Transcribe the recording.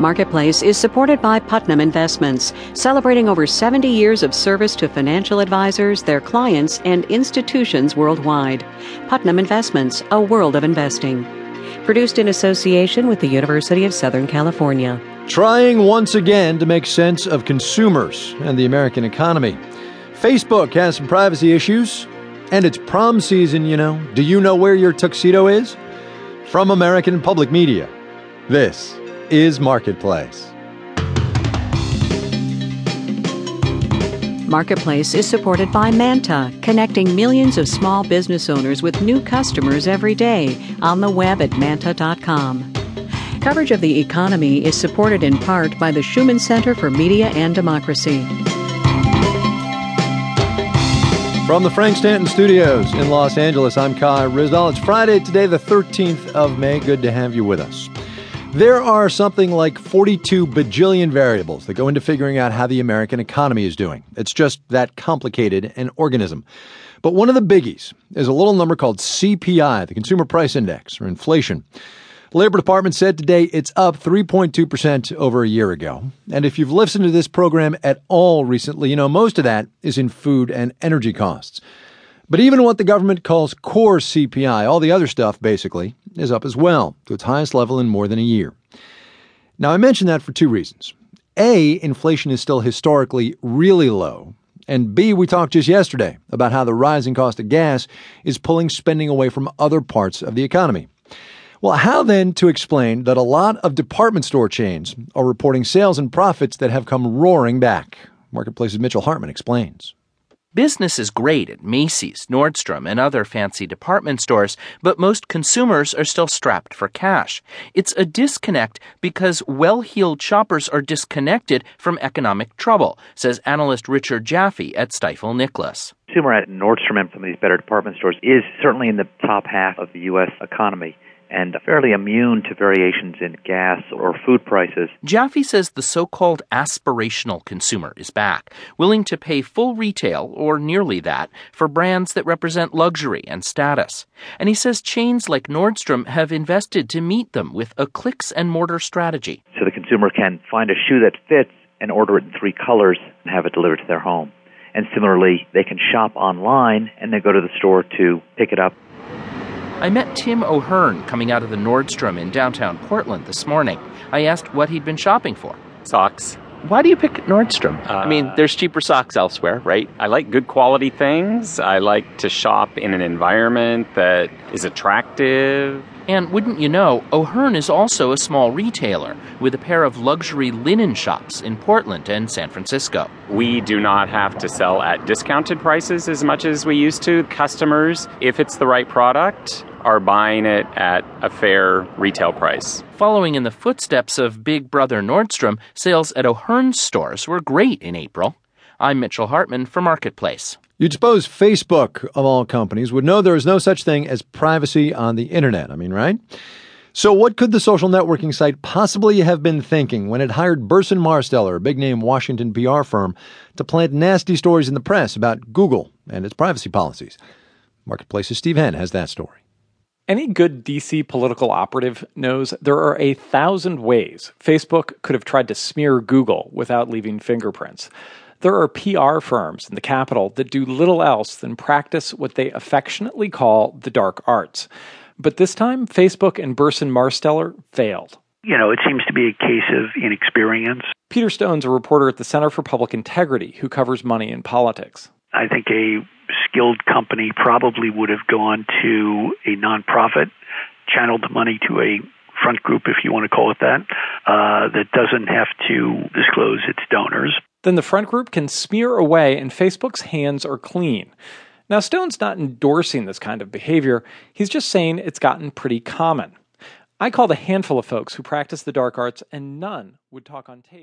Marketplace is supported by Putnam Investments, celebrating over 70 years of service to financial advisors, their clients, and institutions worldwide. Putnam Investments, a world of investing. Produced in association with the University of Southern California. Trying once again to make sense of consumers and the American economy. Facebook has some privacy issues, and it's prom season, you know. Do you know where your tuxedo is? From American Public Media. This is Marketplace. Marketplace is supported by Manta, connecting millions of small business owners with new customers every day on the web at manta.com. Coverage of the economy is supported in part by the Schumann Center for Media and Democracy. From the Frank Stanton Studios in Los Angeles, I'm Kai Ryssdal. It's Friday today, the 13th of May. Good to have you with us. There are something like 42 bajillion variables that go into figuring out how the American economy is doing. It's just that complicated an organism. But one of the biggies is a little number called CPI, the Consumer Price Index, or inflation. The Labor Department said today it's up 3.2% over a year ago. And if you've listened to this program at all recently, you know most of that is in food and energy costs. But even what the government calls core CPI, all the other stuff basically, is up as well to its highest level in more than a year. Now, I mention that for two reasons. A, inflation is still historically really low. And B, we talked just yesterday about how the rising cost of gas is pulling spending away from other parts of the economy. Well, how then to explain that a lot of department store chains are reporting sales and profits that have come roaring back? Marketplace's Mitchell Hartman explains. Business is great at Macy's, Nordstrom, and other fancy department stores, but most consumers are still strapped for cash. It's a disconnect because well heeled shoppers are disconnected from economic trouble, says analyst Richard Jaffe at Stifel Nicolaus. Consumer at Nordstrom and some of these better department stores is certainly in the top half of the U.S. economy and fairly immune to variations in gas or food prices. Jaffe says the so called aspirational consumer is back, willing to pay full retail, or nearly that, for brands that represent luxury and status. And he says chains like Nordstrom have invested to meet them with a clicks and mortar strategy. So the consumer can find a shoe that fits and order it in three colors and have it delivered to their home. And similarly, they can shop online and then go to the store to pick it up I met Tim O'Hearn coming out of the Nordstrom in downtown Portland this morning. I asked what he'd been shopping for. Socks. Why do you pick Nordstrom? Uh, I mean, there's cheaper socks elsewhere, right? I like good quality things. I like to shop in an environment that is attractive. And wouldn't you know, O'Hearn is also a small retailer with a pair of luxury linen shops in Portland and San Francisco. We do not have to sell at discounted prices as much as we used to. Customers, if it's the right product, are buying it at a fair retail price. Following in the footsteps of Big Brother Nordstrom, sales at O'Hearn's stores were great in April. I'm Mitchell Hartman for Marketplace. You'd suppose Facebook, of all companies, would know there is no such thing as privacy on the internet. I mean, right? So, what could the social networking site possibly have been thinking when it hired Burson Marsteller, a big name Washington PR firm, to plant nasty stories in the press about Google and its privacy policies? Marketplace's Steve Henn has that story. Any good DC political operative knows there are a thousand ways Facebook could have tried to smear Google without leaving fingerprints. There are PR firms in the capital that do little else than practice what they affectionately call the dark arts. But this time, Facebook and Burson Marsteller failed. You know, it seems to be a case of inexperience. Peter Stone's a reporter at the Center for Public Integrity who covers money and politics. I think a skilled company probably would have gone to a nonprofit, channeled the money to a front group, if you want to call it that, uh, that doesn't have to disclose its donors. Then the front group can smear away and Facebook's hands are clean. Now, Stone's not endorsing this kind of behavior, he's just saying it's gotten pretty common. I called a handful of folks who practice the dark arts, and none would talk on tape.